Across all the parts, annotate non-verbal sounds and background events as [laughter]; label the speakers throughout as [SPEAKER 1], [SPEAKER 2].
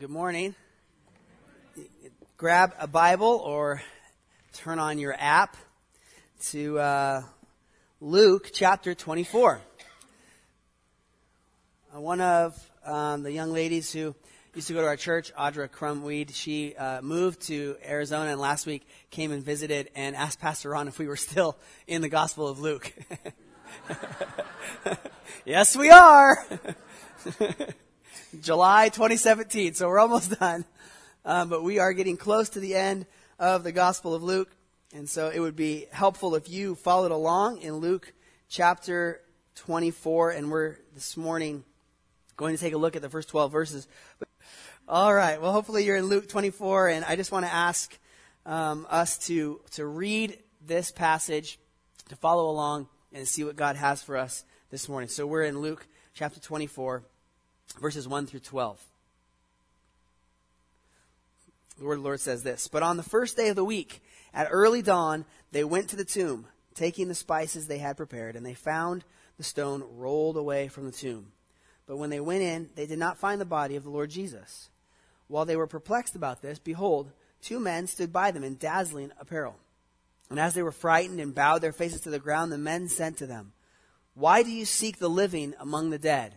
[SPEAKER 1] Good morning. Grab a Bible or turn on your app to uh, Luke chapter 24. Uh, one of um, the young ladies who used to go to our church, Audra Crumweed, she uh, moved to Arizona and last week came and visited and asked Pastor Ron if we were still in the Gospel of Luke. [laughs] yes, we are. [laughs] July 2017, so we're almost [laughs] done. Um, but we are getting close to the end of the Gospel of Luke. And so it would be helpful if you followed along in Luke chapter 24. And we're this morning going to take a look at the first 12 verses. All right. Well, hopefully you're in Luke 24. And I just want to ask um, us to, to read this passage, to follow along, and see what God has for us this morning. So we're in Luke chapter 24 verses 1 through 12. The word of the Lord says this But on the first day of the week, at early dawn, they went to the tomb, taking the spices they had prepared, and they found the stone rolled away from the tomb. But when they went in, they did not find the body of the Lord Jesus. While they were perplexed about this, behold, two men stood by them in dazzling apparel. And as they were frightened and bowed their faces to the ground, the men said to them, Why do you seek the living among the dead?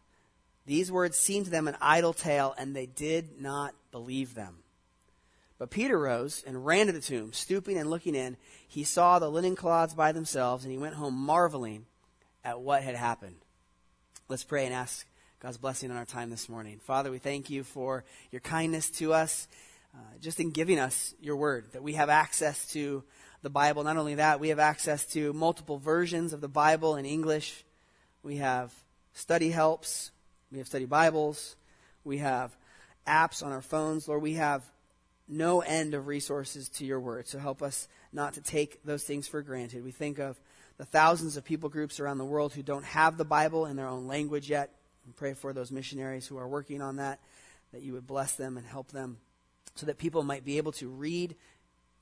[SPEAKER 1] these words seemed to them an idle tale, and they did not believe them. But Peter rose and ran to the tomb. Stooping and looking in, he saw the linen cloths by themselves, and he went home marveling at what had happened. Let's pray and ask God's blessing on our time this morning. Father, we thank you for your kindness to us, uh, just in giving us your word, that we have access to the Bible. Not only that, we have access to multiple versions of the Bible in English. We have study helps. We have study Bibles. We have apps on our phones. Lord, we have no end of resources to your word. So help us not to take those things for granted. We think of the thousands of people groups around the world who don't have the Bible in their own language yet. We pray for those missionaries who are working on that, that you would bless them and help them so that people might be able to read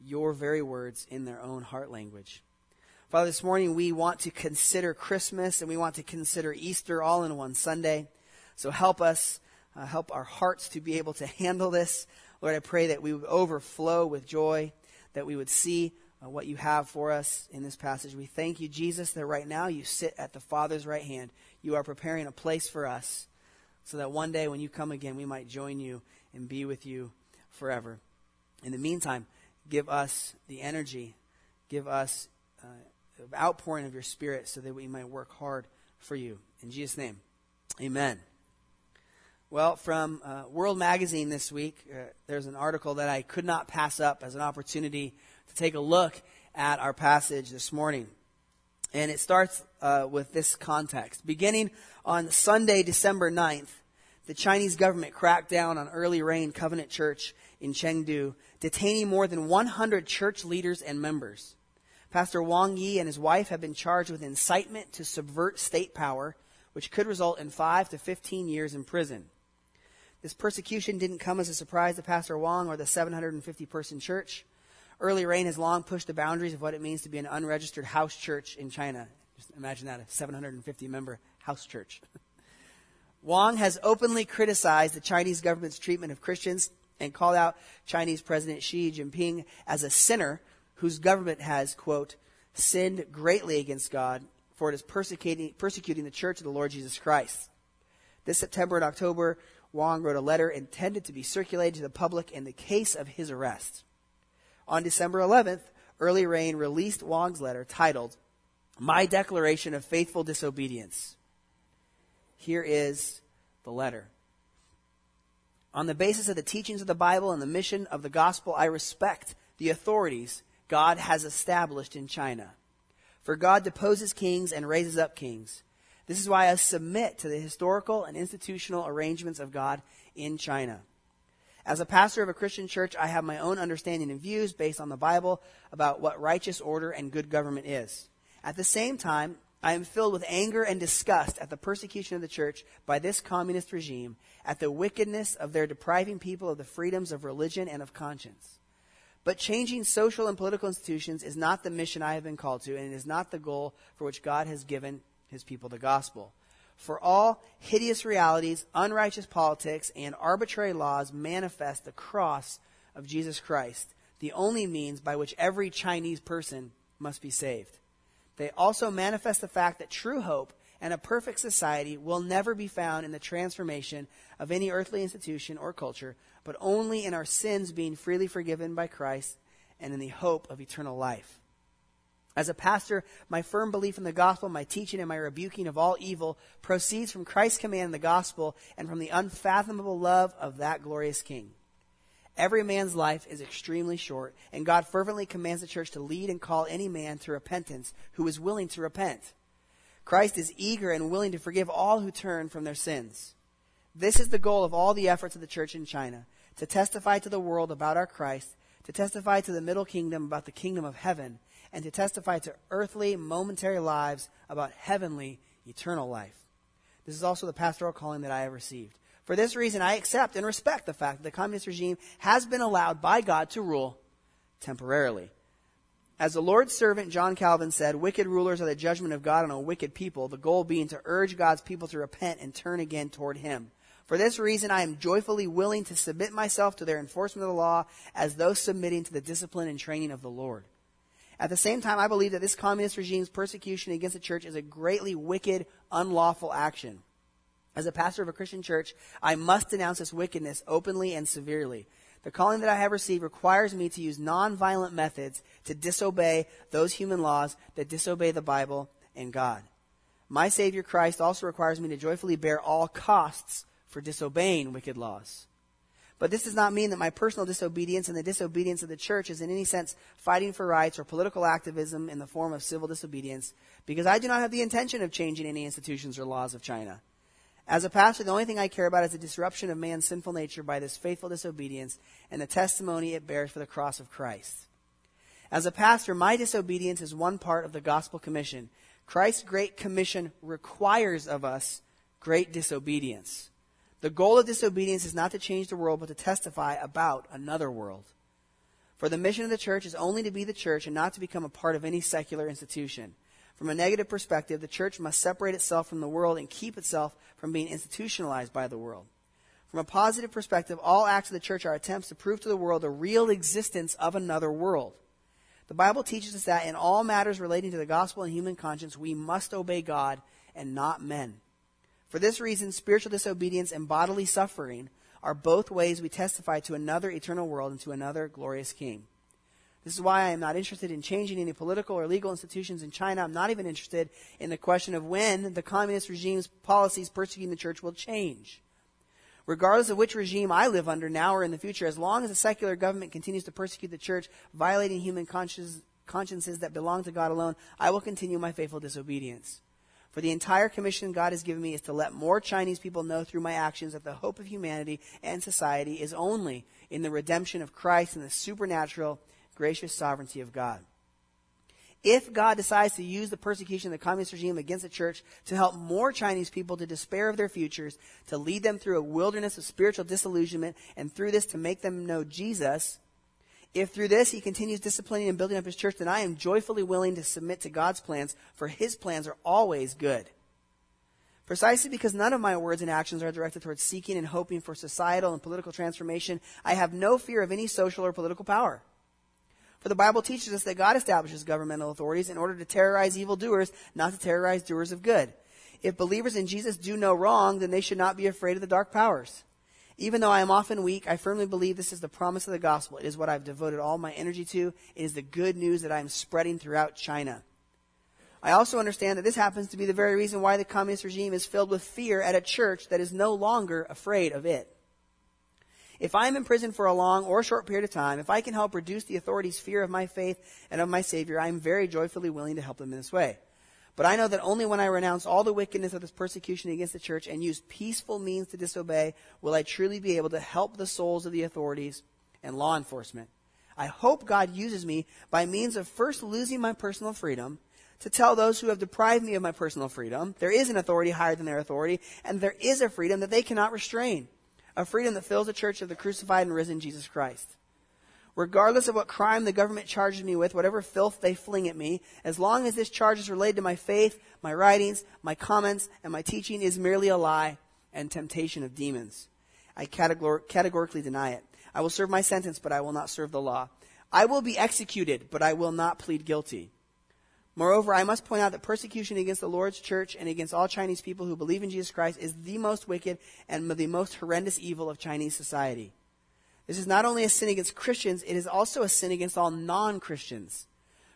[SPEAKER 1] your very words in their own heart language. Father, this morning we want to consider Christmas and we want to consider Easter all in one Sunday. So help us, uh, help our hearts to be able to handle this. Lord, I pray that we would overflow with joy, that we would see uh, what you have for us in this passage. We thank you, Jesus, that right now you sit at the Father's right hand. You are preparing a place for us so that one day when you come again, we might join you and be with you forever. In the meantime, give us the energy, give us uh, outpouring of your Spirit so that we might work hard for you. In Jesus' name, amen. Well, from uh, World Magazine this week, uh, there's an article that I could not pass up as an opportunity to take a look at our passage this morning. And it starts uh, with this context. Beginning on Sunday, December 9th, the Chinese government cracked down on Early Rain Covenant Church in Chengdu, detaining more than 100 church leaders and members. Pastor Wang Yi and his wife have been charged with incitement to subvert state power, which could result in 5 to 15 years in prison. This persecution didn't come as a surprise to Pastor Wang or the 750 person church. Early Rain has long pushed the boundaries of what it means to be an unregistered house church in China. Just imagine that, a 750 member house church. [laughs] Wang has openly criticized the Chinese government's treatment of Christians and called out Chinese President Xi Jinping as a sinner whose government has, quote, sinned greatly against God, for it is persecuting, persecuting the church of the Lord Jesus Christ. This September and October, Wang wrote a letter intended to be circulated to the public in the case of his arrest. On December 11th, Early Rain released Wang's letter titled, My Declaration of Faithful Disobedience. Here is the letter. On the basis of the teachings of the Bible and the mission of the gospel, I respect the authorities God has established in China. For God deposes kings and raises up kings. This is why I submit to the historical and institutional arrangements of God in China. As a pastor of a Christian church, I have my own understanding and views based on the Bible about what righteous order and good government is. At the same time, I am filled with anger and disgust at the persecution of the church by this communist regime, at the wickedness of their depriving people of the freedoms of religion and of conscience. But changing social and political institutions is not the mission I have been called to, and it is not the goal for which God has given his people the gospel. For all hideous realities, unrighteous politics, and arbitrary laws manifest the cross of Jesus Christ, the only means by which every Chinese person must be saved. They also manifest the fact that true hope and a perfect society will never be found in the transformation of any earthly institution or culture, but only in our sins being freely forgiven by Christ and in the hope of eternal life. As a pastor, my firm belief in the gospel, my teaching, and my rebuking of all evil proceeds from Christ's command in the gospel and from the unfathomable love of that glorious King. Every man's life is extremely short, and God fervently commands the church to lead and call any man to repentance who is willing to repent. Christ is eager and willing to forgive all who turn from their sins. This is the goal of all the efforts of the church in China to testify to the world about our Christ, to testify to the middle kingdom about the kingdom of heaven, and to testify to earthly, momentary lives about heavenly, eternal life. This is also the pastoral calling that I have received. For this reason, I accept and respect the fact that the communist regime has been allowed by God to rule temporarily. As the Lord's servant John Calvin said, wicked rulers are the judgment of God on a wicked people, the goal being to urge God's people to repent and turn again toward Him. For this reason, I am joyfully willing to submit myself to their enforcement of the law as though submitting to the discipline and training of the Lord. At the same time, I believe that this communist regime's persecution against the church is a greatly wicked, unlawful action. As a pastor of a Christian church, I must denounce this wickedness openly and severely. The calling that I have received requires me to use nonviolent methods to disobey those human laws that disobey the Bible and God. My Savior Christ also requires me to joyfully bear all costs for disobeying wicked laws. But this does not mean that my personal disobedience and the disobedience of the church is in any sense fighting for rights or political activism in the form of civil disobedience, because I do not have the intention of changing any institutions or laws of China. As a pastor, the only thing I care about is the disruption of man's sinful nature by this faithful disobedience and the testimony it bears for the cross of Christ. As a pastor, my disobedience is one part of the gospel commission. Christ's great commission requires of us great disobedience. The goal of disobedience is not to change the world, but to testify about another world. For the mission of the church is only to be the church and not to become a part of any secular institution. From a negative perspective, the church must separate itself from the world and keep itself from being institutionalized by the world. From a positive perspective, all acts of the church are attempts to prove to the world the real existence of another world. The Bible teaches us that in all matters relating to the gospel and human conscience, we must obey God and not men. For this reason, spiritual disobedience and bodily suffering are both ways we testify to another eternal world and to another glorious king. This is why I am not interested in changing any political or legal institutions in China. I'm not even interested in the question of when the communist regime's policies persecuting the church will change. Regardless of which regime I live under now or in the future, as long as the secular government continues to persecute the church, violating human consciences that belong to God alone, I will continue my faithful disobedience. For the entire commission God has given me is to let more Chinese people know through my actions that the hope of humanity and society is only in the redemption of Christ and the supernatural, gracious sovereignty of God. If God decides to use the persecution of the communist regime against the church to help more Chinese people to despair of their futures, to lead them through a wilderness of spiritual disillusionment, and through this to make them know Jesus, if through this he continues disciplining and building up his church, then I am joyfully willing to submit to God's plans, for his plans are always good. Precisely because none of my words and actions are directed towards seeking and hoping for societal and political transformation, I have no fear of any social or political power. For the Bible teaches us that God establishes governmental authorities in order to terrorize evildoers, not to terrorize doers of good. If believers in Jesus do no wrong, then they should not be afraid of the dark powers. Even though I am often weak, I firmly believe this is the promise of the gospel. It is what I've devoted all my energy to. It is the good news that I am spreading throughout China. I also understand that this happens to be the very reason why the communist regime is filled with fear at a church that is no longer afraid of it. If I am in prison for a long or short period of time, if I can help reduce the authorities' fear of my faith and of my Savior, I am very joyfully willing to help them in this way. But I know that only when I renounce all the wickedness of this persecution against the church and use peaceful means to disobey will I truly be able to help the souls of the authorities and law enforcement. I hope God uses me by means of first losing my personal freedom to tell those who have deprived me of my personal freedom there is an authority higher than their authority, and there is a freedom that they cannot restrain, a freedom that fills the church of the crucified and risen Jesus Christ. Regardless of what crime the government charges me with, whatever filth they fling at me, as long as this charge is related to my faith, my writings, my comments, and my teaching is merely a lie and temptation of demons. I categor- categorically deny it. I will serve my sentence, but I will not serve the law. I will be executed, but I will not plead guilty. Moreover, I must point out that persecution against the Lord's church and against all Chinese people who believe in Jesus Christ is the most wicked and the most horrendous evil of Chinese society. This is not only a sin against Christians, it is also a sin against all non Christians.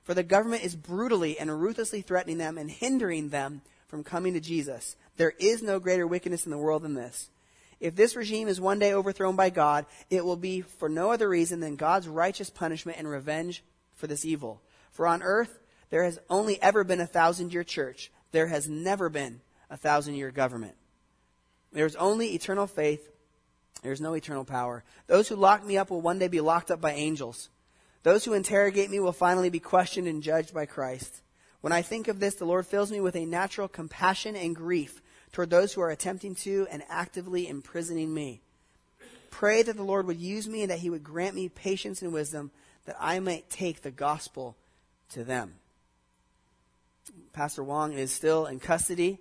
[SPEAKER 1] For the government is brutally and ruthlessly threatening them and hindering them from coming to Jesus. There is no greater wickedness in the world than this. If this regime is one day overthrown by God, it will be for no other reason than God's righteous punishment and revenge for this evil. For on earth, there has only ever been a thousand year church. There has never been a thousand year government. There's only eternal faith. There's no eternal power. Those who lock me up will one day be locked up by angels. Those who interrogate me will finally be questioned and judged by Christ. When I think of this, the Lord fills me with a natural compassion and grief toward those who are attempting to and actively imprisoning me. Pray that the Lord would use me and that he would grant me patience and wisdom that I might take the gospel to them. Pastor Wang is still in custody,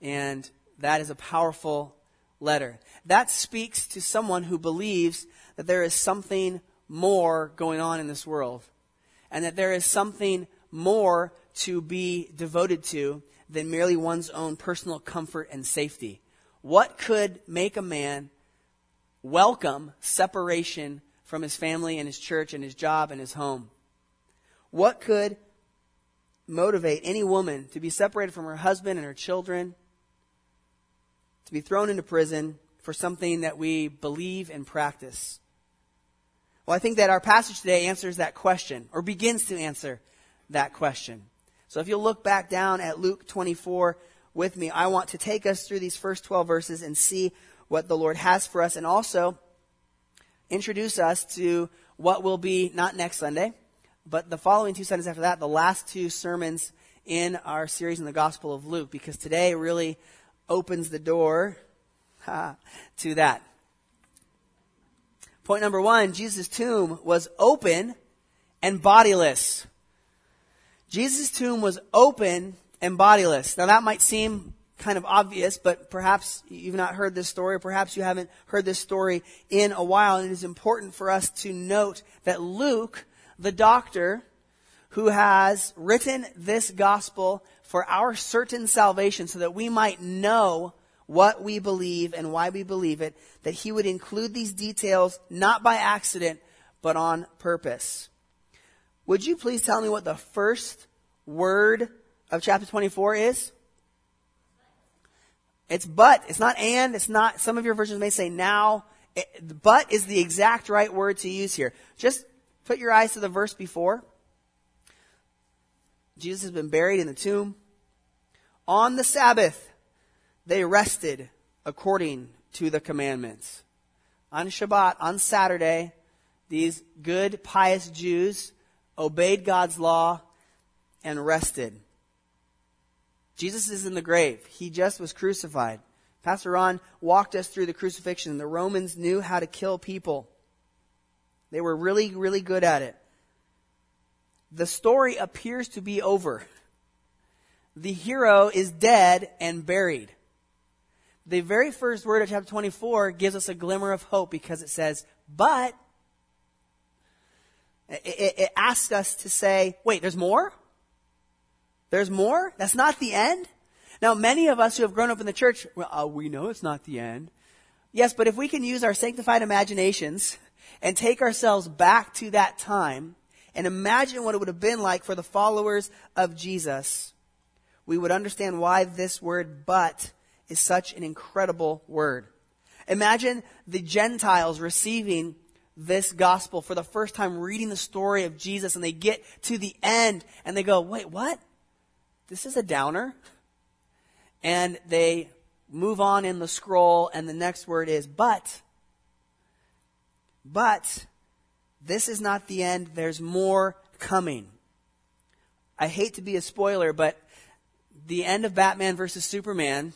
[SPEAKER 1] and that is a powerful letter. That speaks to someone who believes that there is something more going on in this world, and that there is something more to be devoted to than merely one's own personal comfort and safety. What could make a man welcome separation from his family and his church and his job and his home? What could motivate any woman to be separated from her husband and her children, to be thrown into prison for something that we believe and practice? Well, I think that our passage today answers that question, or begins to answer that question. So if you'll look back down at Luke 24 with me, I want to take us through these first 12 verses and see what the Lord has for us, and also introduce us to what will be not next Sunday, but the following two Sundays after that, the last two sermons in our series in the Gospel of Luke, because today really opens the door to that. Point number one Jesus' tomb was open and bodiless. Jesus' tomb was open and bodiless. Now that might seem kind of obvious, but perhaps you've not heard this story, or perhaps you haven't heard this story in a while, and it is important for us to note that Luke the doctor who has written this gospel for our certain salvation so that we might know what we believe and why we believe it, that he would include these details not by accident, but on purpose. Would you please tell me what the first word of chapter 24 is? It's but. It's not and. It's not, some of your versions may say now. It, but is the exact right word to use here. Just Put your eyes to the verse before. Jesus has been buried in the tomb. On the Sabbath, they rested according to the commandments. On Shabbat, on Saturday, these good, pious Jews obeyed God's law and rested. Jesus is in the grave. He just was crucified. Pastor Ron walked us through the crucifixion. The Romans knew how to kill people. They were really, really good at it. The story appears to be over. The hero is dead and buried. The very first word of chapter 24 gives us a glimmer of hope because it says, but, it, it, asks us to say, wait, there's more? There's more? That's not the end? Now, many of us who have grown up in the church, well, uh, we know it's not the end. Yes, but if we can use our sanctified imaginations and take ourselves back to that time and imagine what it would have been like for the followers of Jesus, we would understand why this word but is such an incredible word. Imagine the Gentiles receiving this gospel for the first time, reading the story of Jesus, and they get to the end and they go, wait, what? this is a downer. And they move on in the scroll, and the next word is but. But this is not the end. There's more coming. I hate to be a spoiler, but the end of Batman versus Superman,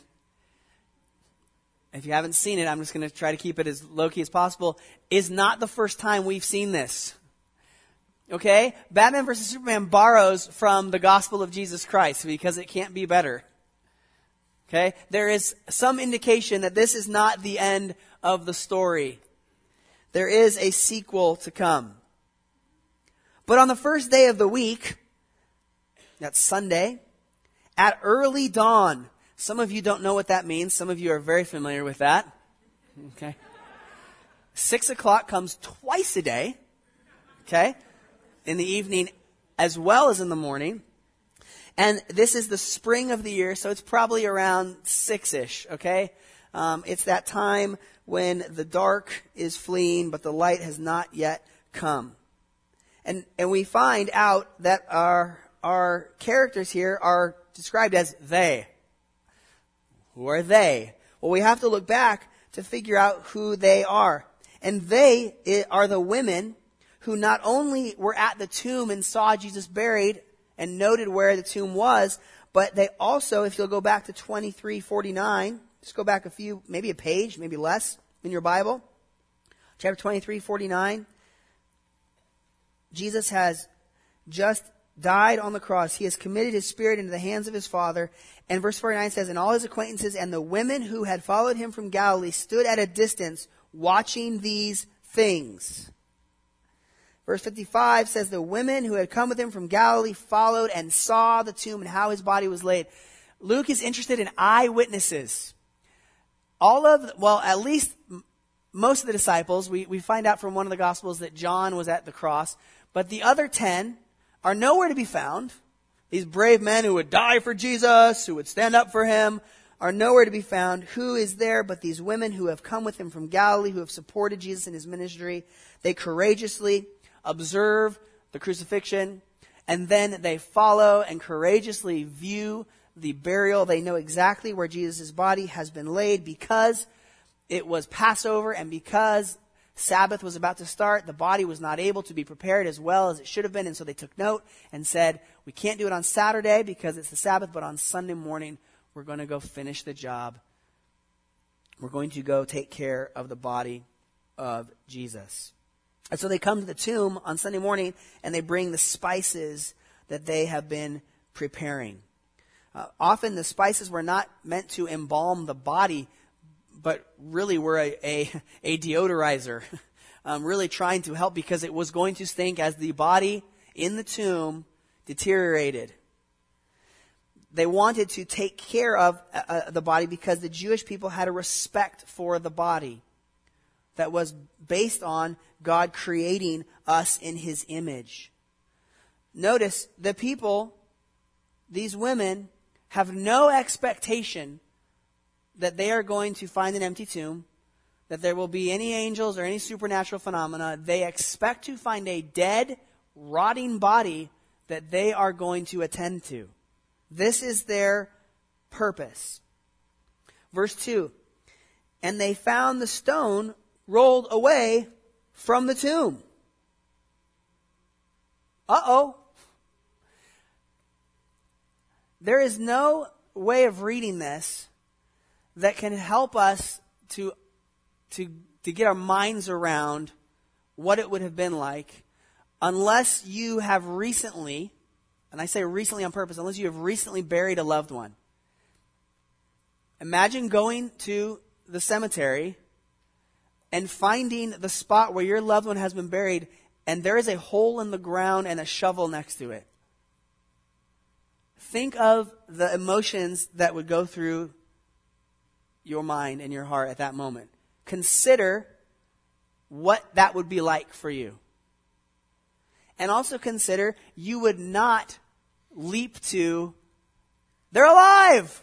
[SPEAKER 1] if you haven't seen it, I'm just going to try to keep it as low key as possible, is not the first time we've seen this. Okay? Batman versus Superman borrows from the gospel of Jesus Christ because it can't be better. Okay? There is some indication that this is not the end of the story. There is a sequel to come. But on the first day of the week, that's Sunday, at early dawn, some of you don't know what that means. Some of you are very familiar with that. Okay. Six o'clock comes twice a day. Okay. In the evening as well as in the morning. And this is the spring of the year, so it's probably around six-ish, okay? Um, it's that time when the dark is fleeing, but the light has not yet come. And, and we find out that our, our characters here are described as they. Who are they? Well, we have to look back to figure out who they are. And they are the women who not only were at the tomb and saw Jesus buried and noted where the tomb was, but they also, if you'll go back to 2349, just go back a few, maybe a page, maybe less in your Bible. Chapter 2349, Jesus has just died on the cross. He has committed his spirit into the hands of his Father. And verse 49 says, And all his acquaintances and the women who had followed him from Galilee stood at a distance watching these things. Verse 55 says, The women who had come with him from Galilee followed and saw the tomb and how his body was laid. Luke is interested in eyewitnesses. All of, well, at least most of the disciples, we, we find out from one of the Gospels that John was at the cross, but the other ten are nowhere to be found. These brave men who would die for Jesus, who would stand up for him, are nowhere to be found. Who is there but these women who have come with him from Galilee, who have supported Jesus in his ministry? They courageously observe the crucifixion, and then they follow and courageously view the burial. They know exactly where Jesus' body has been laid because it was Passover and because Sabbath was about to start. The body was not able to be prepared as well as it should have been, and so they took note and said, We can't do it on Saturday because it's the Sabbath, but on Sunday morning, we're going to go finish the job. We're going to go take care of the body of Jesus. And so they come to the tomb on Sunday morning and they bring the spices that they have been preparing. Uh, often the spices were not meant to embalm the body, but really were a, a, a deodorizer, [laughs] um, really trying to help because it was going to stink as the body in the tomb deteriorated. They wanted to take care of uh, uh the body because the Jewish people had a respect for the body that was based on God creating us in his image. Notice the people, these women, have no expectation that they are going to find an empty tomb, that there will be any angels or any supernatural phenomena. They expect to find a dead, rotting body that they are going to attend to. This is their purpose. Verse 2 And they found the stone rolled away from the tomb. Uh oh. There is no way of reading this that can help us to, to, to get our minds around what it would have been like unless you have recently, and I say recently on purpose, unless you have recently buried a loved one. Imagine going to the cemetery and finding the spot where your loved one has been buried and there is a hole in the ground and a shovel next to it. Think of the emotions that would go through your mind and your heart at that moment. Consider what that would be like for you. And also consider you would not leap to, they're alive!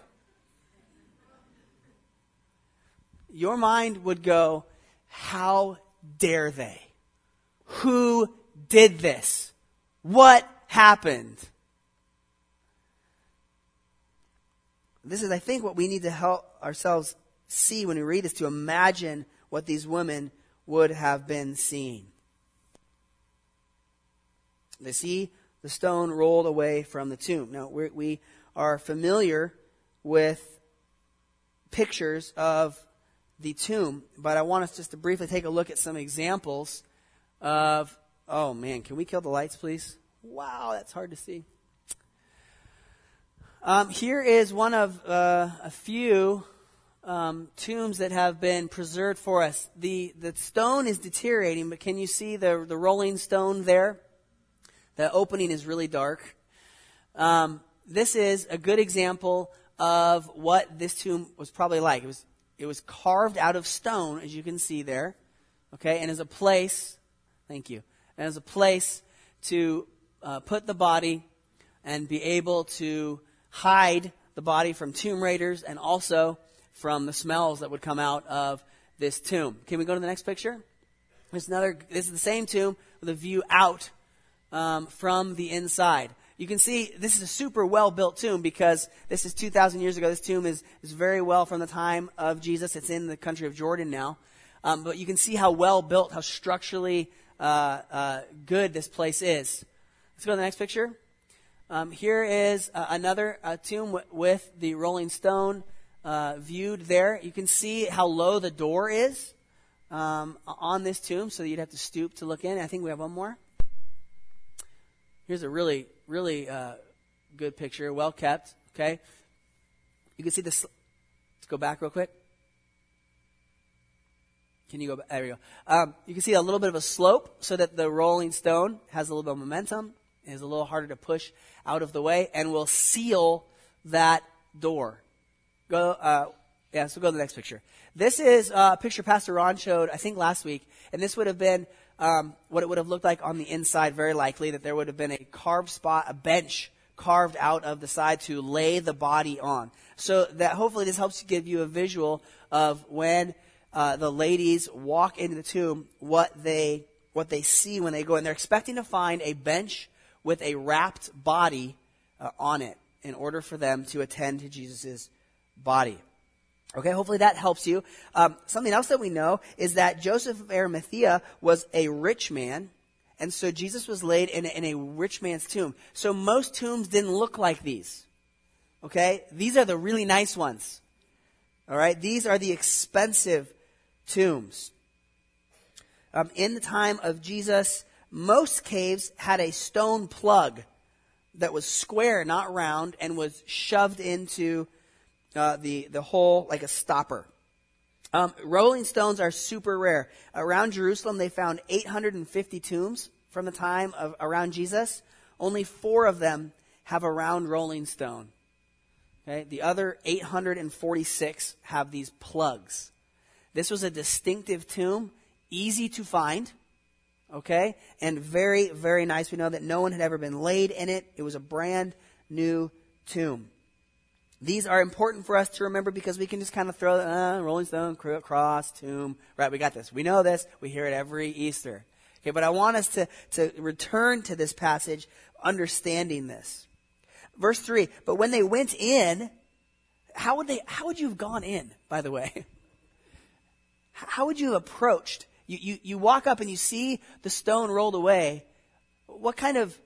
[SPEAKER 1] Your mind would go, how dare they? Who did this? What happened? this is, I think, what we need to help ourselves see when we read this to imagine what these women would have been seeing. They see the stone rolled away from the tomb. Now, we're, we are familiar with pictures of the tomb, but I want us just to briefly take a look at some examples of. Oh man, can we kill the lights, please? Wow, that's hard to see. Um, here is one of uh, a few um, tombs that have been preserved for us. The the stone is deteriorating, but can you see the the rolling stone there? The opening is really dark. Um, this is a good example of what this tomb was probably like. It was it was carved out of stone, as you can see there, okay, and as a place. Thank you. And as a place to uh, put the body and be able to hide the body from tomb raiders and also from the smells that would come out of this tomb. Can we go to the next picture? There's another. This is the same tomb with a view out um, from the inside. You can see this is a super well built tomb because this is 2,000 years ago. This tomb is, is very well from the time of Jesus. It's in the country of Jordan now. Um, but you can see how well built, how structurally uh, uh, good this place is. Let's go to the next picture. Um, here is uh, another uh, tomb w- with the Rolling Stone uh, viewed there. You can see how low the door is um, on this tomb, so you'd have to stoop to look in. I think we have one more. Here's a really, really uh, good picture, well kept. Okay, you can see this. Let's go back real quick. Can you go back? There we go. Um, you can see a little bit of a slope so that the rolling stone has a little bit of momentum, is a little harder to push out of the way, and will seal that door. Go, uh, yeah, so go to the next picture. This is a picture Pastor Ron showed, I think, last week, and this would have been um, what it would have looked like on the inside, very likely, that there would have been a carved spot, a bench carved out of the side to lay the body on. So that hopefully this helps to give you a visual of when uh, the ladies walk into the tomb, what they what they see when they go in. They're expecting to find a bench with a wrapped body uh, on it in order for them to attend to Jesus' body. Okay, hopefully that helps you. Um, something else that we know is that Joseph of Arimathea was a rich man, and so Jesus was laid in a, in a rich man's tomb. So most tombs didn't look like these. Okay, these are the really nice ones. All right, these are the expensive tombs. Um, in the time of Jesus, most caves had a stone plug that was square, not round, and was shoved into uh, the, the hole like a stopper. Um, rolling stones are super rare. Around Jerusalem, they found 850 tombs from the time of around Jesus. Only four of them have a round rolling stone. Okay? The other 846 have these plugs. This was a distinctive tomb, easy to find, okay, and very, very nice. We know that no one had ever been laid in it. It was a brand new tomb. These are important for us to remember because we can just kind of throw uh, Rolling Stone, cross, tomb. Right, we got this. We know this. We hear it every Easter. Okay, but I want us to, to return to this passage understanding this. Verse 3, but when they went in, how would they, how would you have gone in, by the way? [laughs] How would you have approached? You, you, you walk up and you see the stone rolled away. What kind of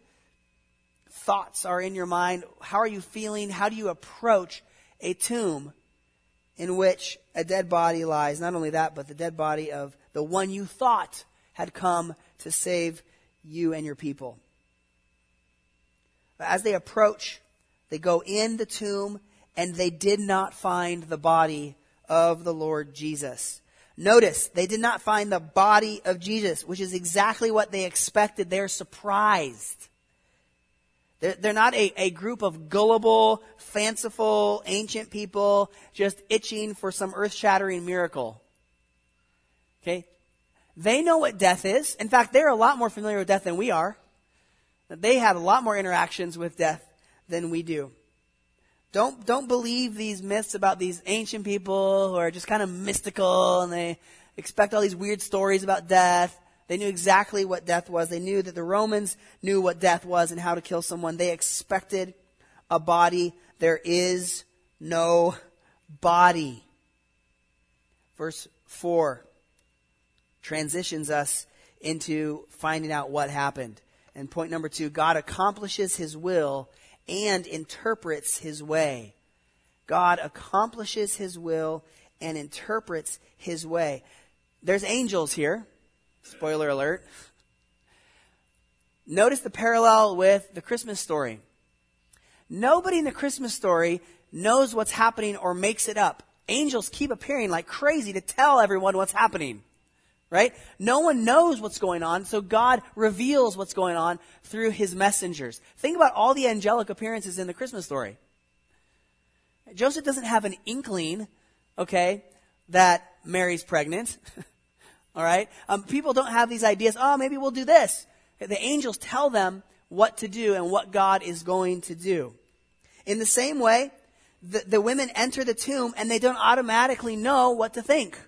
[SPEAKER 1] thoughts are in your mind? How are you feeling? How do you approach a tomb in which a dead body lies? Not only that, but the dead body of the one you thought had come to save you and your people. As they approach, they go in the tomb and they did not find the body of the Lord Jesus. Notice, they did not find the body of Jesus, which is exactly what they expected. They're surprised. They're, not a, a group of gullible, fanciful, ancient people just itching for some earth shattering miracle. Okay? They know what death is. In fact, they're a lot more familiar with death than we are. They had a lot more interactions with death than we do. Don't, don't believe these myths about these ancient people who are just kind of mystical and they expect all these weird stories about death. They knew exactly what death was. They knew that the Romans knew what death was and how to kill someone. They expected a body. There is no body. Verse 4 transitions us into finding out what happened. And point number two God accomplishes his will and interprets his way. God accomplishes his will and interprets his way. There's angels here. Spoiler alert. Notice the parallel with the Christmas story. Nobody in the Christmas story knows what's happening or makes it up. Angels keep appearing like crazy to tell everyone what's happening. Right? No one knows what's going on, so God reveals what's going on through his messengers. Think about all the angelic appearances in the Christmas story. Joseph doesn't have an inkling, okay, that Mary's pregnant. [laughs] all right? Um, people don't have these ideas, oh, maybe we'll do this. The angels tell them what to do and what God is going to do. In the same way, the, the women enter the tomb and they don't automatically know what to think.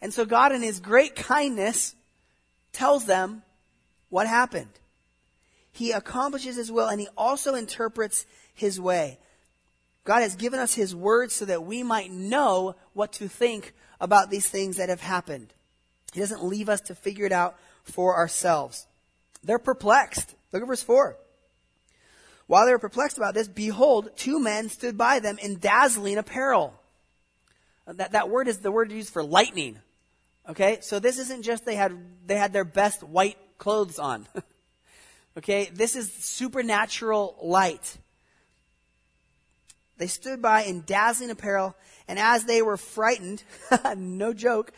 [SPEAKER 1] And so God, in His great kindness, tells them what happened. He accomplishes His will and He also interprets His way. God has given us His word so that we might know what to think about these things that have happened. He doesn't leave us to figure it out for ourselves. They're perplexed. Look at verse 4. While they were perplexed about this, behold, two men stood by them in dazzling apparel. Uh, that, that word is the word used for lightning. Okay? So this isn't just they had, they had their best white clothes on. [laughs] okay? This is supernatural light. They stood by in dazzling apparel, and as they were frightened, [laughs] no joke,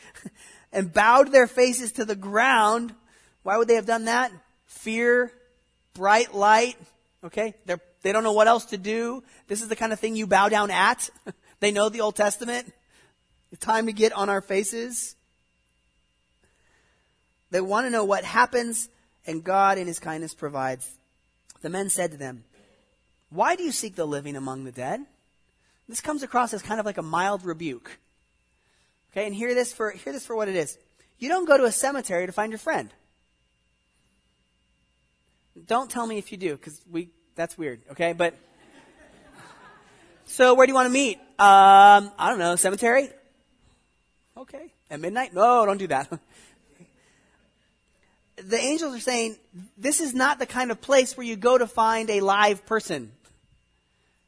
[SPEAKER 1] and bowed their faces to the ground, why would they have done that? Fear, bright light, okay? They're, they don't know what else to do. This is the kind of thing you bow down at. [laughs] they know the Old Testament. It's time to get on our faces. They want to know what happens, and God in His kindness provides. The men said to them, Why do you seek the living among the dead? This comes across as kind of like a mild rebuke. Okay, and hear this for hear this for what it is. You don't go to a cemetery to find your friend. Don't tell me if you do, because we that's weird. Okay, but so where do you want to meet? Um, I don't know, cemetery. Okay, at midnight? No, don't do that. [laughs] the angels are saying this is not the kind of place where you go to find a live person.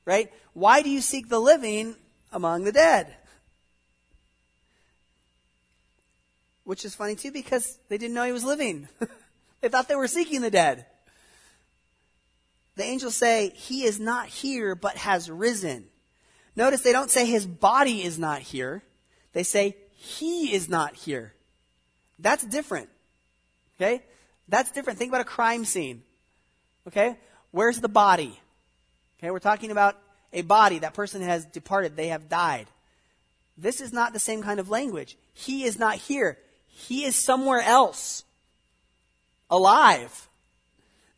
[SPEAKER 1] Right? Why do you seek the living among the dead? Which is funny too because they didn't know he was living. [laughs] they thought they were seeking the dead. The angels say, He is not here, but has risen. Notice they don't say his body is not here. They say, He is not here. That's different. Okay? That's different. Think about a crime scene. Okay? Where's the body? Okay, we're talking about a body. That person has departed. They have died. This is not the same kind of language. He is not here. He is somewhere else. Alive.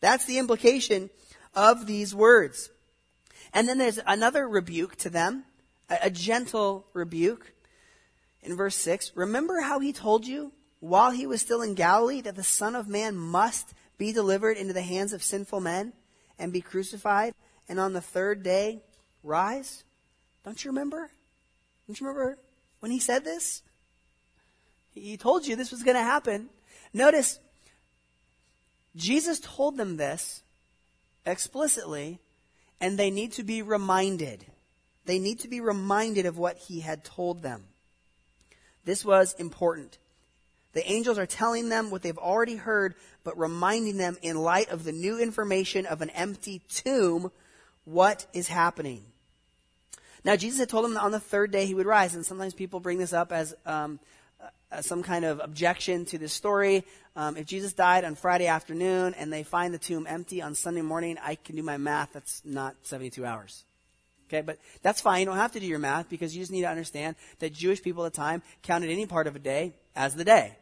[SPEAKER 1] That's the implication of these words. And then there's another rebuke to them, a, a gentle rebuke. In verse 6, remember how he told you while he was still in Galilee that the Son of Man must be delivered into the hands of sinful men and be crucified and on the third day rise? Don't you remember? Don't you remember when he said this? He told you this was going to happen. Notice, Jesus told them this explicitly, and they need to be reminded. They need to be reminded of what he had told them. This was important. The angels are telling them what they've already heard, but reminding them in light of the new information of an empty tomb what is happening. Now, Jesus had told them that on the third day he would rise, and sometimes people bring this up as um, uh, some kind of objection to this story. Um, if Jesus died on Friday afternoon and they find the tomb empty on Sunday morning, I can do my math. That's not 72 hours. Okay, but that's fine. You don't have to do your math because you just need to understand that Jewish people at the time counted any part of a day as the day.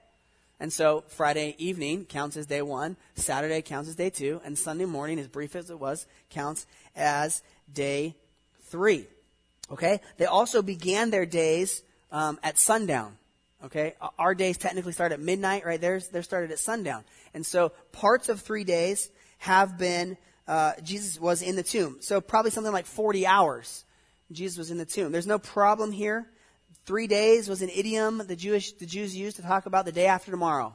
[SPEAKER 1] And so Friday evening counts as day one, Saturday counts as day two, and Sunday morning, as brief as it was, counts as day three. Okay? They also began their days um, at sundown. Okay? Our days technically start at midnight, right? Theirs, they're started at sundown. And so parts of three days have been, uh, Jesus was in the tomb. So probably something like 40 hours Jesus was in the tomb. There's no problem here. Three days was an idiom the Jewish the Jews used to talk about the day after tomorrow.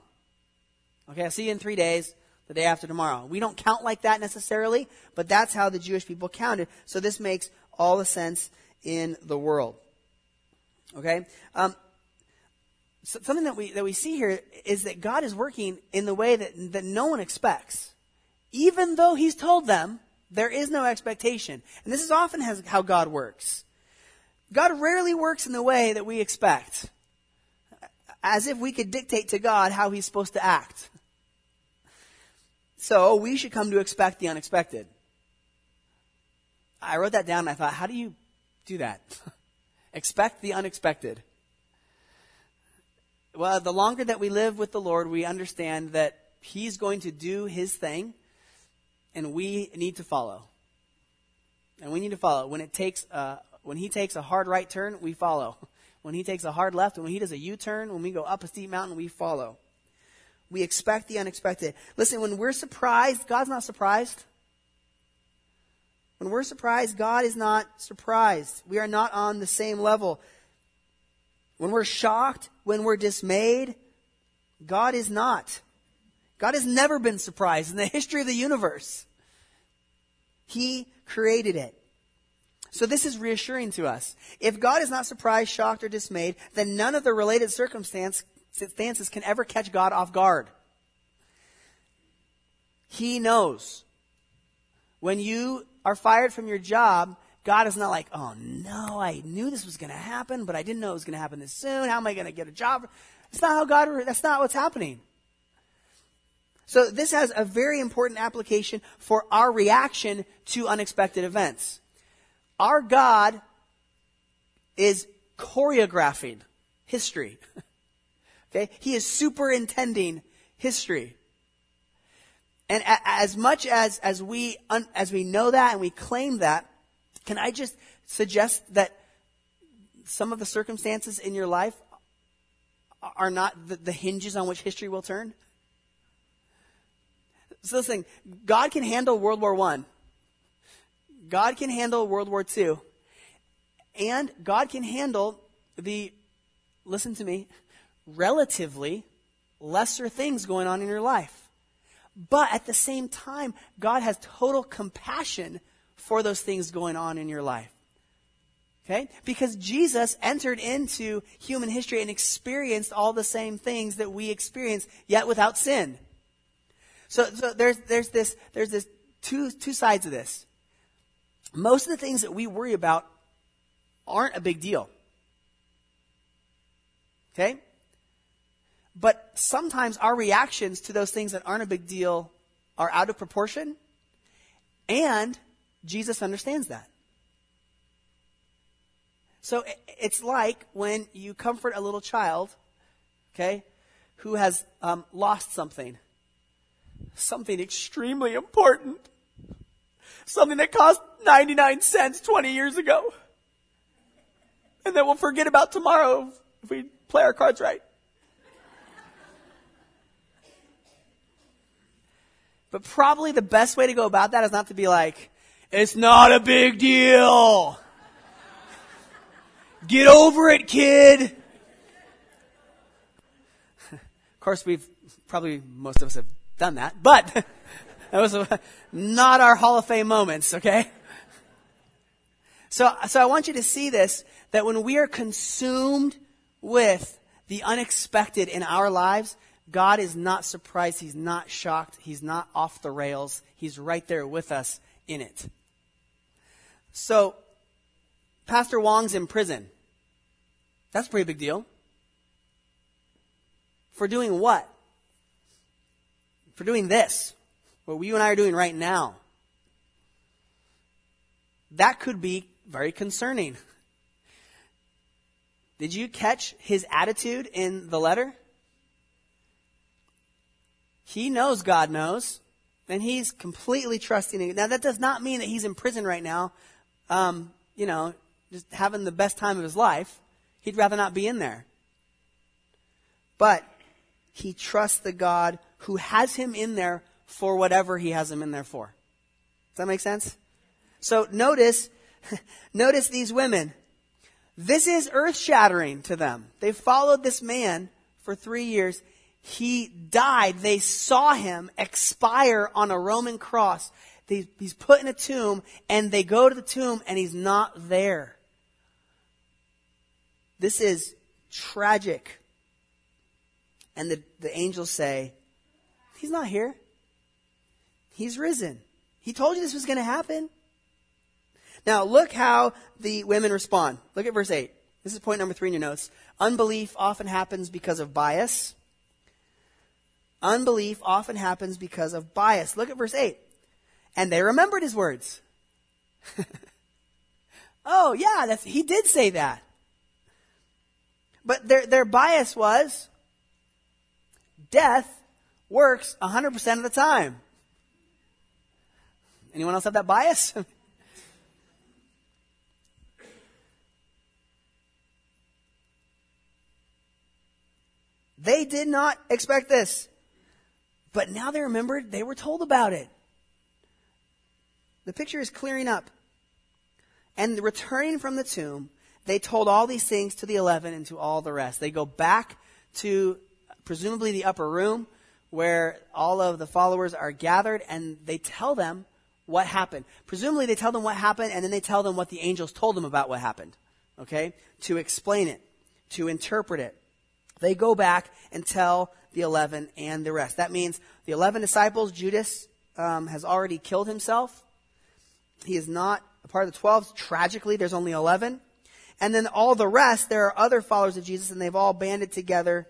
[SPEAKER 1] Okay, I'll see you in three days, the day after tomorrow. We don't count like that necessarily, but that's how the Jewish people counted. So this makes all the sense in the world. Okay? Um, so something that we, that we see here is that God is working in the way that, that no one expects. Even though He's told them, there is no expectation. And this is often has, how God works. God rarely works in the way that we expect. As if we could dictate to God how He's supposed to act. So we should come to expect the unexpected. I wrote that down and I thought, how do you do that? [laughs] expect the unexpected. Well, the longer that we live with the Lord, we understand that He's going to do His thing, and we need to follow. And we need to follow. When it takes, uh, when He takes a hard right turn, we follow. [laughs] When He takes a hard left, when He does a U-turn, when we go up a steep mountain, we follow. We expect the unexpected. Listen, when we're surprised, God's not surprised. When we're surprised, God is not surprised. We are not on the same level. When we're shocked, when we're dismayed, God is not. God has never been surprised in the [laughs] history of the universe. He created it. So this is reassuring to us. If God is not surprised, shocked, or dismayed, then none of the related circumstances can ever catch God off guard. He knows. When you are fired from your job, God is not like, oh no, I knew this was going to happen, but I didn't know it was going to happen this soon. How am I going to get a job? It's not how God, that's not what's happening. So this has a very important application for our reaction to unexpected events. Our God is choreographing history. [laughs] okay? He is superintending history. And as much as, as we, as we know that and we claim that, can I just suggest that some of the circumstances in your life are not the, the hinges on which history will turn? So listen, God can handle World War One. God can handle World War Two. And God can handle the, listen to me, relatively lesser things going on in your life. But at the same time, God has total compassion for those things going on in your life. Okay? Because Jesus entered into human history and experienced all the same things that we experience, yet without sin. So, so there's, there's this, there's this two, two sides of this. Most of the things that we worry about aren't a big deal. Okay? But sometimes our reactions to those things that aren't a big deal are out of proportion and Jesus understands that. So it's like when you comfort a little child, okay, who has um, lost something, something extremely important, something that cost 99 cents 20 years ago, and that we'll forget about tomorrow if we play our cards right. But probably the best way to go about that is not to be like, it's not a big deal. Get over it, kid. of course, we've probably, most of us have done that, but [laughs] that was not our Hall of Fame moments, okay? So, so I want you to see this, that when we are consumed with the unexpected in our lives, God is not surprised. He's not shocked. He's not off the rails. He's right there with us in it. So, Pastor Wang's in prison. That's a pretty big deal. For doing what? For doing this. What you and I are doing right now. That could be very concerning. Did you catch his attitude in the letter? He knows God knows, and he's completely trusting. Now, that does not mean that he's in prison right now um, you know, just having the best time of his life. He'd rather not be in there. But he trusts the God who has him in there for whatever he has him in there for. Does that make sense? So notice [laughs] Notice these women. This is earth shattering to them. They followed this man for three years. He died. They saw him expire on a Roman cross. They, he's put in a tomb and they go to the tomb and he's not there. This is tragic. And the, the angels say, He's not here. He's risen. He told you this was going to happen. Now, look how the women respond. Look at verse 8. This is point number three in your notes. Unbelief often happens because of bias. Unbelief often happens because of bias. Look at verse 8. And they remembered his words. [laughs] oh, yeah, that's, he did say that. But their, their bias was death works 100% of the time. Anyone else have that bias? [laughs] they did not expect this. But now they remembered they were told about it. The picture is clearing up. And returning from the tomb, they told all these things to the eleven and to all the rest. They go back to presumably the upper room where all of the followers are gathered and they tell them what happened. Presumably they tell them what happened and then they tell them what the angels told them about what happened. Okay? To explain it, to interpret it. They go back and tell the 11 and the rest. That means the 11 disciples, Judas um, has already killed himself. He is not a part of the 12. Tragically, there's only 11. And then all the rest, there are other followers of Jesus, and they've all banded together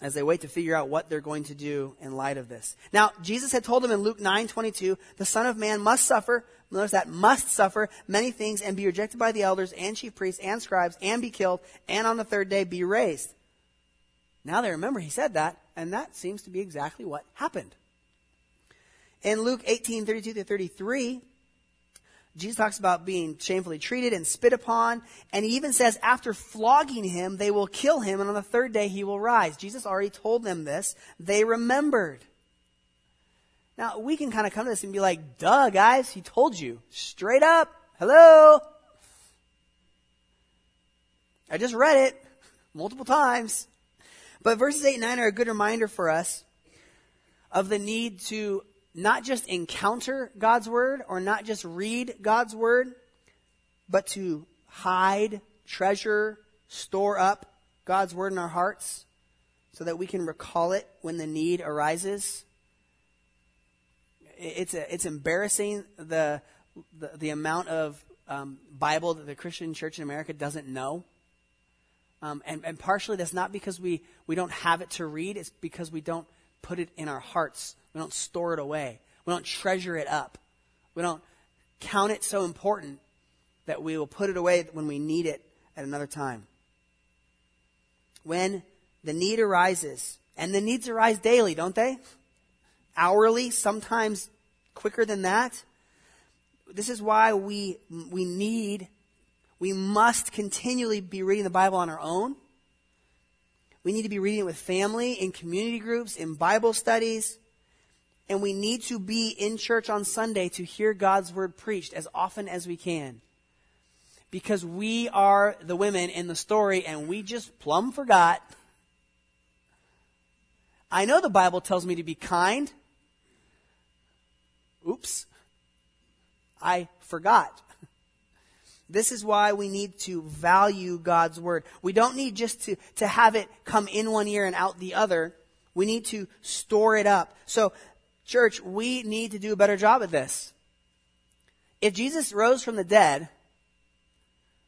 [SPEAKER 1] as they wait to figure out what they're going to do in light of this. Now, Jesus had told them in Luke 9 22, the Son of Man must suffer, notice that, must suffer many things and be rejected by the elders and chief priests and scribes and be killed and on the third day be raised. Now they remember he said that, and that seems to be exactly what happened. In Luke 18 32 to 33, Jesus talks about being shamefully treated and spit upon. And he even says, after flogging him, they will kill him, and on the third day he will rise. Jesus already told them this. They remembered. Now, we can kind of come to this and be like, duh, guys, he told you. Straight up. Hello? I just read it multiple times. But verses 8 and 9 are a good reminder for us of the need to not just encounter God's word or not just read God's word, but to hide, treasure, store up God's word in our hearts so that we can recall it when the need arises. It's, a, it's embarrassing the, the, the amount of um, Bible that the Christian church in America doesn't know. Um, and, and partially that's not because we, we don't have it to read, it's because we don't put it in our hearts we don't store it away. We don't treasure it up. We don't count it so important that we will put it away when we need it at another time. When the need arises, and the needs arise daily, don't they? Hourly, sometimes quicker than that. This is why we, we need, we must continually be reading the Bible on our own. We need to be reading it with family, in community groups, in Bible studies and we need to be in church on Sunday to hear God's word preached as often as we can. Because we are the women in the story and we just plumb forgot. I know the Bible tells me to be kind. Oops. I forgot. This is why we need to value God's word. We don't need just to, to have it come in one ear and out the other. We need to store it up. So Church, we need to do a better job at this. If Jesus rose from the dead,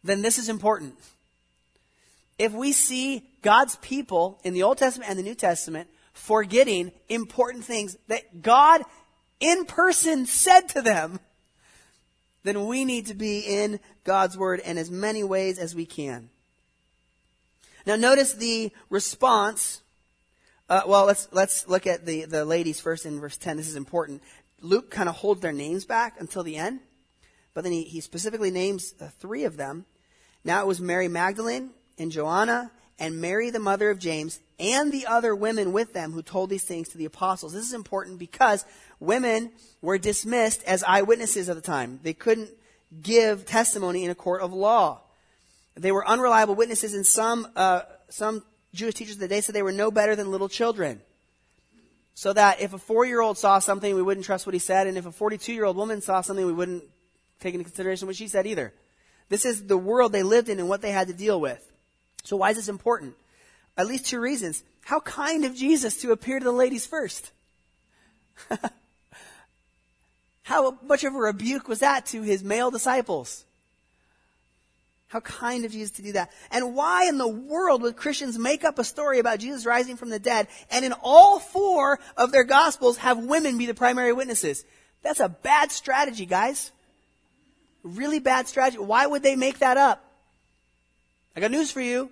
[SPEAKER 1] then this is important. If we see God's people in the Old Testament and the New Testament forgetting important things that God in person said to them, then we need to be in God's Word in as many ways as we can. Now notice the response uh, well, let's let's look at the the ladies first in verse ten. This is important. Luke kind of holds their names back until the end, but then he, he specifically names uh, three of them. Now it was Mary Magdalene and Joanna and Mary, the mother of James, and the other women with them who told these things to the apostles. This is important because women were dismissed as eyewitnesses at the time. They couldn't give testimony in a court of law. They were unreliable witnesses, and some uh, some Jewish teachers of the day said they were no better than little children. So that if a four year old saw something, we wouldn't trust what he said, and if a 42 year old woman saw something, we wouldn't take into consideration what she said either. This is the world they lived in and what they had to deal with. So why is this important? At least two reasons. How kind of Jesus to appear to the ladies first. [laughs] How much of a rebuke was that to his male disciples? How kind of Jesus to do that. And why in the world would Christians make up a story about Jesus rising from the dead and in all four of their gospels have women be the primary witnesses? That's a bad strategy, guys. Really bad strategy. Why would they make that up? I got news for you.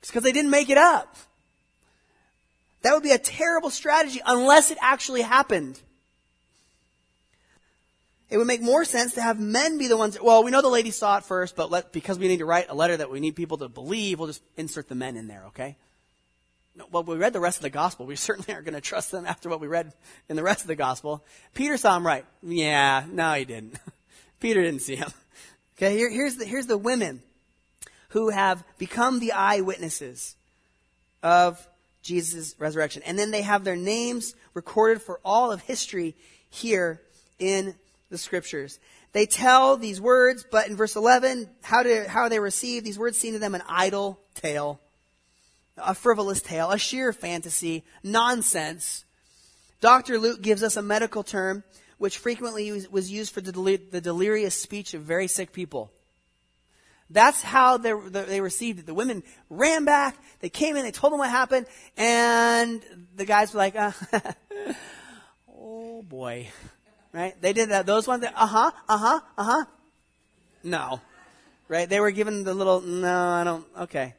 [SPEAKER 1] It's because they didn't make it up. That would be a terrible strategy unless it actually happened. It would make more sense to have men be the ones. Well, we know the lady saw it first, but let, because we need to write a letter that we need people to believe, we'll just insert the men in there, okay? Well, we read the rest of the gospel. We [laughs] certainly aren't going to trust them after what we read in the rest of the gospel. Peter saw him right. Yeah, no, he didn't. [laughs] Peter didn't see him. [laughs] Okay, here, here's the, here's the women who have become the eyewitnesses of Jesus' resurrection. And then they have their names recorded for all of history here in the scriptures. They tell these words, but in verse 11, how, do, how they received? These words seem to them an idle tale, a frivolous tale, a sheer fantasy, nonsense. Dr. Luke gives us a medical term which frequently was used for the, the delirious speech of very sick people. That's how they, they received it. The women ran back, they came in, they told them what happened, and the guys were like, uh, [laughs] oh boy, right? They did that. Those ones, uh huh, uh huh, uh huh. No, right? They were given the little, no, I don't. Okay.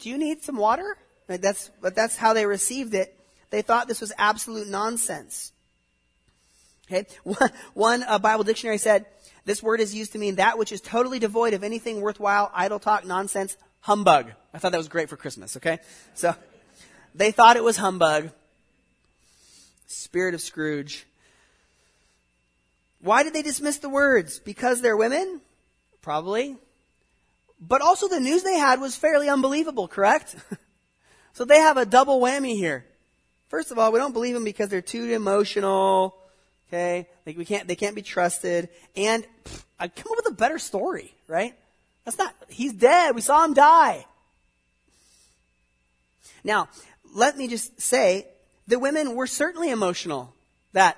[SPEAKER 1] Do you need some water? That's, but that's how they received it. They thought this was absolute nonsense. Okay. One, one uh, Bible dictionary said this word is used to mean that which is totally devoid of anything worthwhile, idle talk, nonsense, humbug. I thought that was great for Christmas. Okay. So they thought it was humbug. Spirit of Scrooge. Why did they dismiss the words? Because they're women? Probably. But also the news they had was fairly unbelievable, correct? [laughs] so they have a double whammy here. First of all, we don't believe them because they're too emotional. Okay? Like we can't, they can't be trusted. And pff, I come up with a better story, right? That's not, he's dead. We saw him die. Now, let me just say, the women were certainly emotional that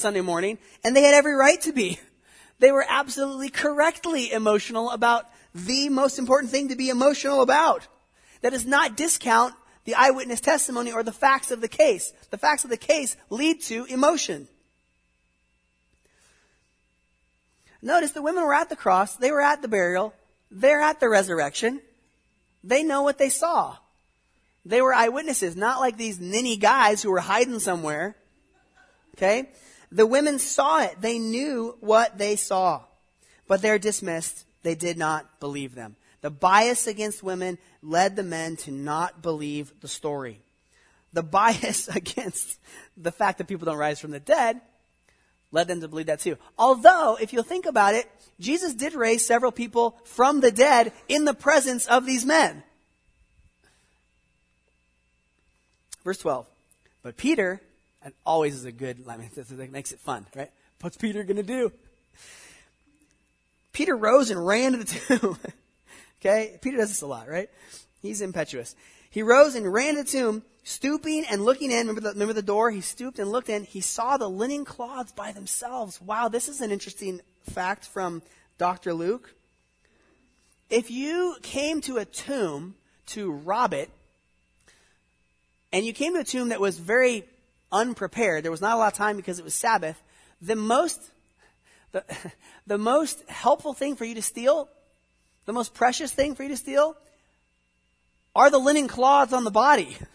[SPEAKER 1] Sunday morning, and they had every right to be. They were absolutely correctly emotional about the most important thing to be emotional about. That does not discount the eyewitness testimony or the facts of the case. The facts of the case lead to emotion. Notice the women were at the cross, they were at the burial, they're at the resurrection. They know what they saw. They were eyewitnesses, not like these ninny guys who were hiding somewhere. Okay? The women saw it. They knew what they saw. But they're dismissed. They did not believe them. The bias against women led the men to not believe the story. The bias [laughs] against the fact that people don't rise from the dead led them to believe that too. Although, if you'll think about it, Jesus did raise several people from the dead in the presence of these men. Verse 12. But Peter and always is a good, mean, [laughs] that makes it fun, right? What's Peter going to do? Peter rose and ran to the [laughs] tomb. okay? Peter does this a lot, right? He's impetuous. He rose and ran to the tomb, stooping and looking in. Remember the, remember the door? He stooped and looked in. He saw the linen cloths by themselves. Wow, this is an interesting fact from Dr. Luke. If you came to a tomb to rob it, and you came to a tomb that was very unprepared, there was not a lot of time because it was Sabbath, the most, the, [laughs] the most helpful thing for you to steal, the most precious thing for you to steal, are the linen cloths on the body. [laughs]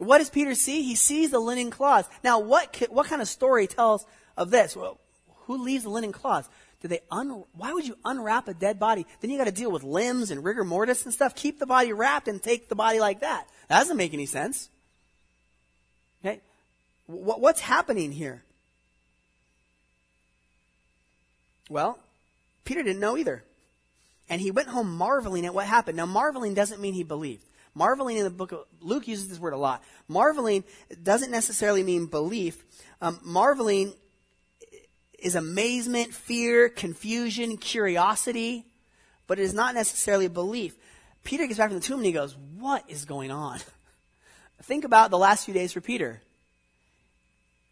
[SPEAKER 1] What does Peter see? He sees the linen cloths. Now, what, what kind of story tells of this? Well, who leaves the linen cloths? Do they un, why would you unwrap a dead body? Then you got to deal with limbs and rigor mortis and stuff. Keep the body wrapped and take the body like that. That doesn't make any sense. Okay? What's happening here? Well, Peter didn't know either. And he went home marveling at what happened. Now, marveling doesn't mean he believed. Marveling in the book of Luke uses this word a lot. Marveling doesn't necessarily mean belief. Um, marveling is amazement, fear, confusion, curiosity, but it is not necessarily belief. Peter gets back from the tomb and he goes, What is going on? [laughs] Think about the last few days for Peter.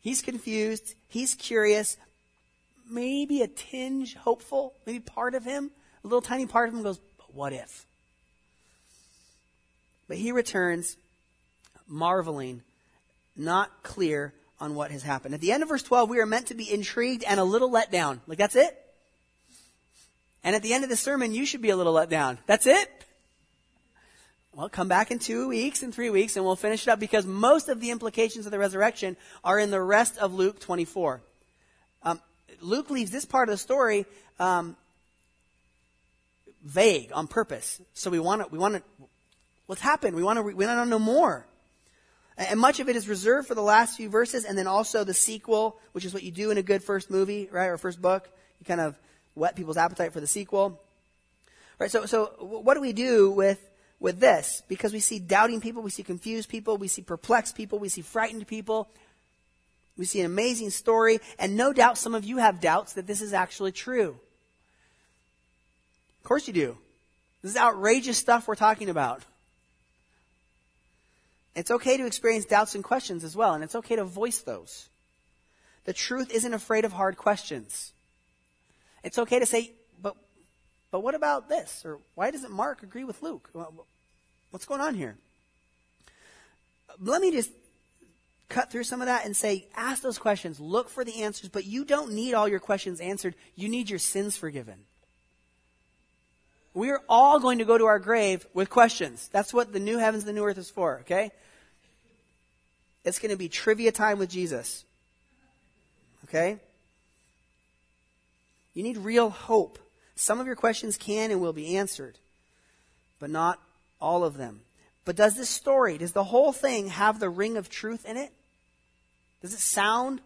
[SPEAKER 1] He's confused, he's curious, maybe a tinge hopeful, maybe part of him, a little tiny part of him goes, What if? But he returns marveling, not clear on what has happened. At the end of verse 12, we are meant to be intrigued and a little let down. Like, that's it? And at the end of the sermon, you should be a little let down. That's it? Well, come back in two weeks and three weeks and we'll finish it up because most of the implications of the resurrection are in the rest of Luke 24. Um, Luke leaves this part of the story um, vague on purpose. So we want to, we want to, what's happened? We want to, we want to know more. And much of it is reserved for the last few verses and then also the sequel, which is what you do in a good first movie, right? Or first book. You kind of whet people's appetite for the sequel. Right? So, so what do we do with, with this? Because we see doubting people, we see confused people, we see perplexed people, we see frightened people. We see an amazing story, and no doubt some of you have doubts that this is actually true. Of course you do. This is outrageous stuff we're talking about. It's okay to experience doubts and questions as well, and it's okay to voice those. The truth isn't afraid of hard questions. It's okay to say, but, what about this? Or why doesn't Mark agree with Luke? What's going on here? Let me just cut through some of that and say, ask those questions, look for the answers, but you don't need all your questions answered. You need your sins forgiven. We're all going to go to our grave with questions. That's what the new heavens, and the new earth is for, okay? It's going to be trivia time with Jesus. Okay? You need real hope. Some of your questions can and will be answered, but not all of them. But does this story, does the whole thing have the ring of truth in it? Does it sound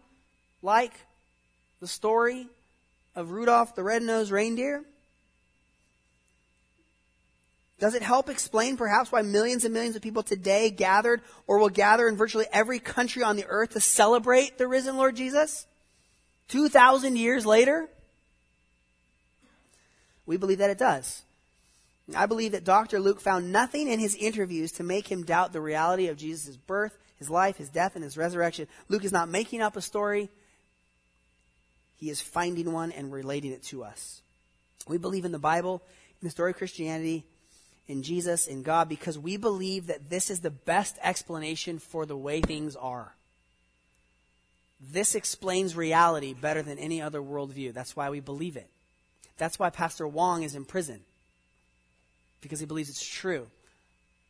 [SPEAKER 1] like the story of Rudolph the Red-Nosed Reindeer? Does it help explain perhaps why millions and millions of people today gathered or will gather in virtually every country on the earth to celebrate the risen Lord Jesus? 2,000 years later? We believe that it does. I believe that Dr. Luke found nothing in his interviews to make him doubt the reality of Jesus' birth, his life, his death, and his resurrection. Luke is not making up a story. He is finding one and relating it to us. We believe in the Bible, in the story of Christianity, in Jesus, in God, because we believe that this is the best explanation for the way things are. This explains reality better than any other worldview. That's why we believe it. That's why Pastor Wang is in prison. Because he believes it's true.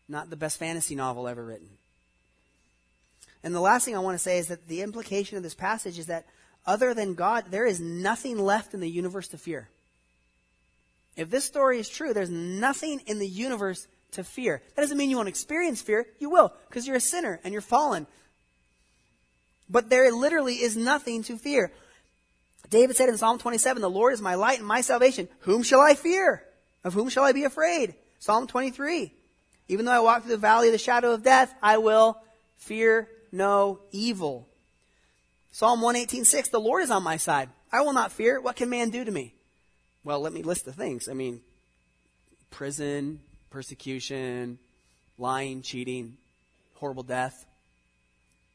[SPEAKER 1] Not the best fantasy novel ever written. And the last thing I want to say is that the implication of this passage is that other than God, there is nothing left in the universe to fear. If this story is true, there's nothing in the universe to fear. That doesn't mean you won't experience fear. You will, because you're a sinner and you're fallen. But there literally is nothing to fear. David said in Psalm 27, The Lord is my light and my salvation. Whom shall I fear? Of whom shall I be afraid? Psalm 23. Even though I walk through the valley of the shadow of death, I will fear no evil. Psalm 118.6, The Lord is on my side. I will not fear. What can man do to me? Well, let me list the things. I mean, prison, persecution, lying, cheating, horrible death.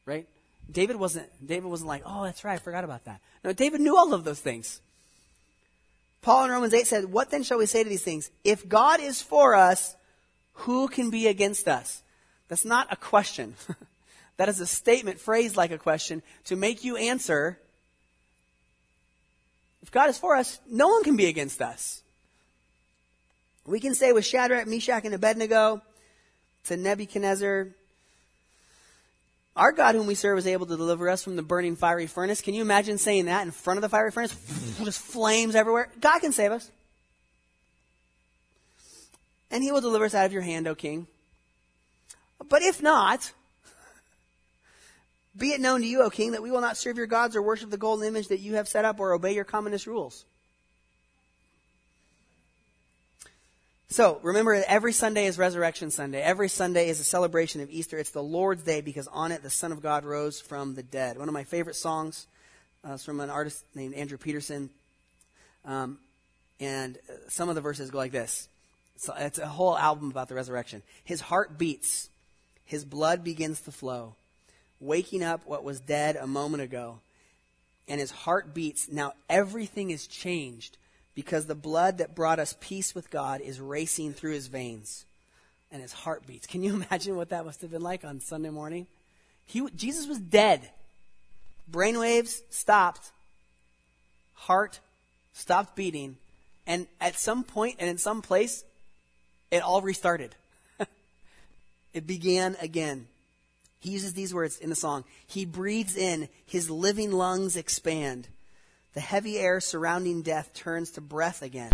[SPEAKER 1] Right? David wasn't David wasn't like, "Oh, that's right, I forgot about that." No, David knew all of those things. Paul in Romans 8 said, "What then shall we say to these things? If God is for us, who can be against us?" That's not a question. [laughs] that is a statement phrased like a question to make you answer if God is for us, no one can be against us. We can say with Shadrach, Meshach, and Abednego to Nebuchadnezzar, our God whom we serve is able to deliver us from the burning fiery furnace. Can you imagine saying that in front of the fiery furnace? [laughs] Just flames everywhere. God can save us. And he will deliver us out of your hand, O king. But if not, be it known to you, O king, that we will not serve your gods or worship the golden image that you have set up or obey your communist rules. So remember, every Sunday is Resurrection Sunday. Every Sunday is a celebration of Easter. It's the Lord's Day because on it the Son of God rose from the dead. One of my favorite songs uh, is from an artist named Andrew Peterson. Um, and some of the verses go like this. So it's a whole album about the resurrection. His heart beats. His blood begins to flow, waking up what was dead a moment ago. And his heart beats. Now everything is changed because the blood that brought us peace with God is racing through his veins and his heart beats. Can you [laughs] imagine what that must have been like on Sunday morning? He, Jesus was dead. Brainwaves stopped. Heart stopped beating. And at some point and in some place, it all restarted. [laughs] it began again. He uses these words in the song. He breathes in, his living lungs expand. The heavy air surrounding death turns to breath again.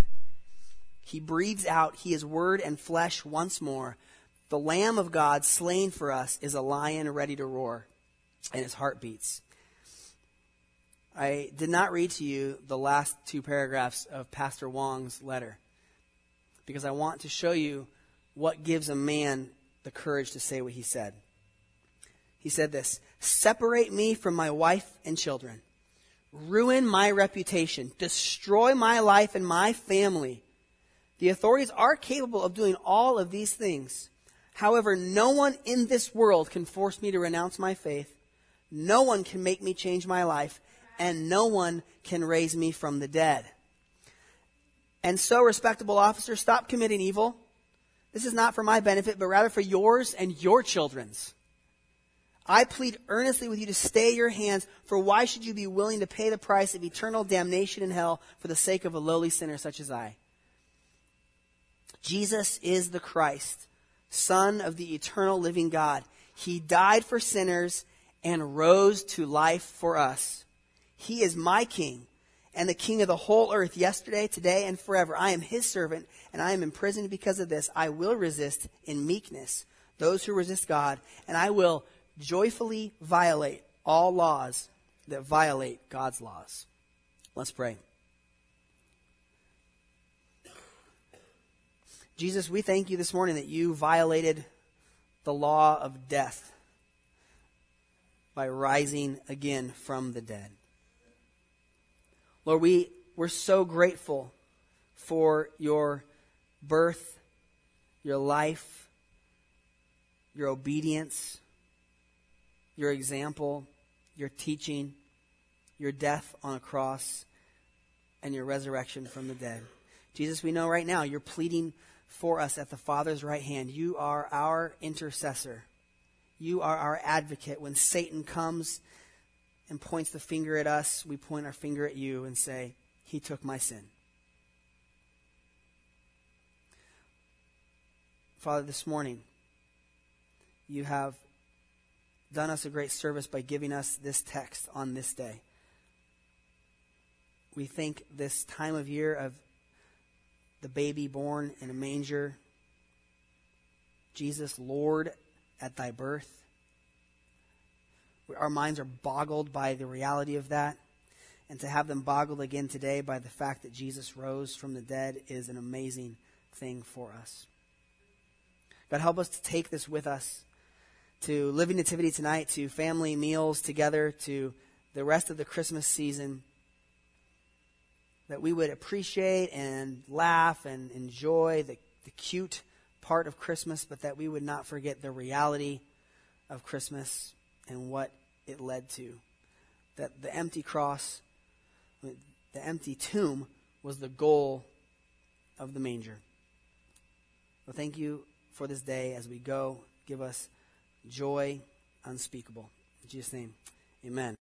[SPEAKER 1] He breathes out, He is word and flesh once more. The Lamb of God, slain for us, is a lion ready to roar, and his heart beats. I did not read to you the last two paragraphs of Pastor Wang's letter because I want to show you what gives a man the courage to say what he said. He said this Separate me from my wife and children ruin my reputation, destroy my life and my family. The authorities are capable of doing all of these things. However, no one in this world can force me to renounce my faith. No one can make me change my life, and no one can raise me from the dead. And so, respectable officers, stop committing evil. This is not for my benefit, but rather for yours and your children's. I plead earnestly with you to stay your hands, for why should you be willing to pay the price of eternal damnation in hell for the sake of a lowly sinner such as I? Jesus is the Christ, Son of the eternal living God. He died for sinners and rose to life for us. He is my King and the King of the whole earth, yesterday, today, and forever. I am his servant, and I am imprisoned because of this. I will resist in meekness those who resist God, and I will joyfully violate all laws that violate God's laws. Let's pray. Jesus, we thank you this morning that you violated the law of death by rising again from the dead. Lord, we, we're so grateful for your birth, your life, your obedience your example, your teaching, your death on a cross, and your resurrection from the dead. Jesus, we know right now you're pleading for us at the Father's right hand. You are our intercessor. You are our advocate. When Satan comes and points the finger at us, we point our finger at you and say, He took my sin. Father, this morning, you have done us a great service by giving us this text on this day. We think this time of year of the baby born in a manger, Jesus, Lord, at thy birth. Our minds are boggled by the reality of that. And to have them boggled again today by the fact that Jesus rose from the dead is an amazing thing for us. God, help us to take this with us to Living Nativity tonight, to family meals together, to the rest of the Christmas season, that we would appreciate and laugh and enjoy the, the cute part of Christmas, but that we would not forget the reality of Christmas and what it led to. That the empty cross, the empty tomb, was the goal of the manger. Well, thank you for this day as we go. Give us joy unspeakable. In Jesus' name, amen.